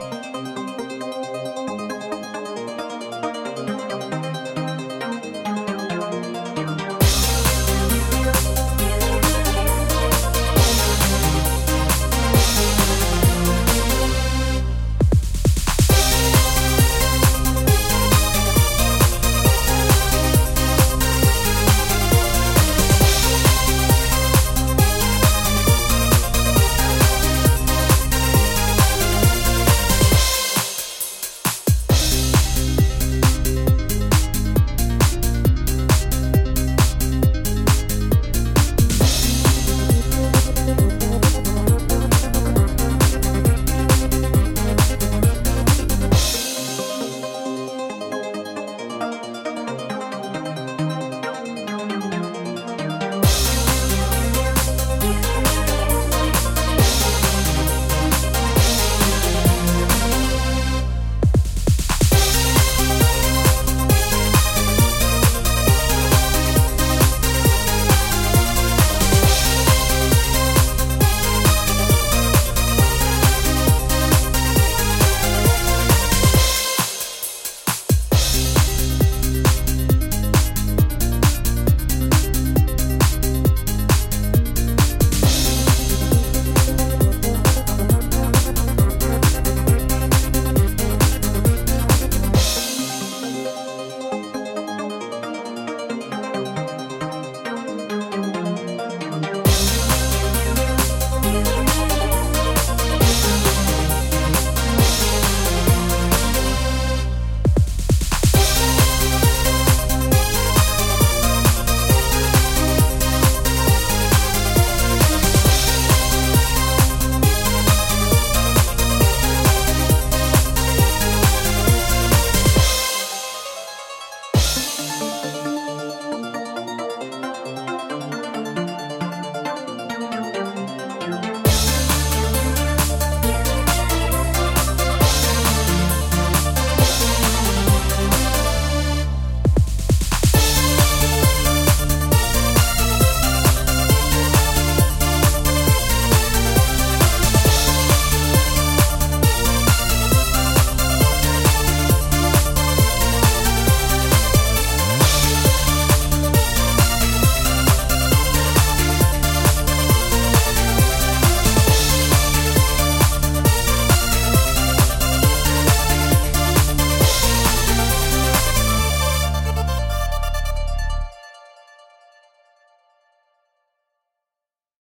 す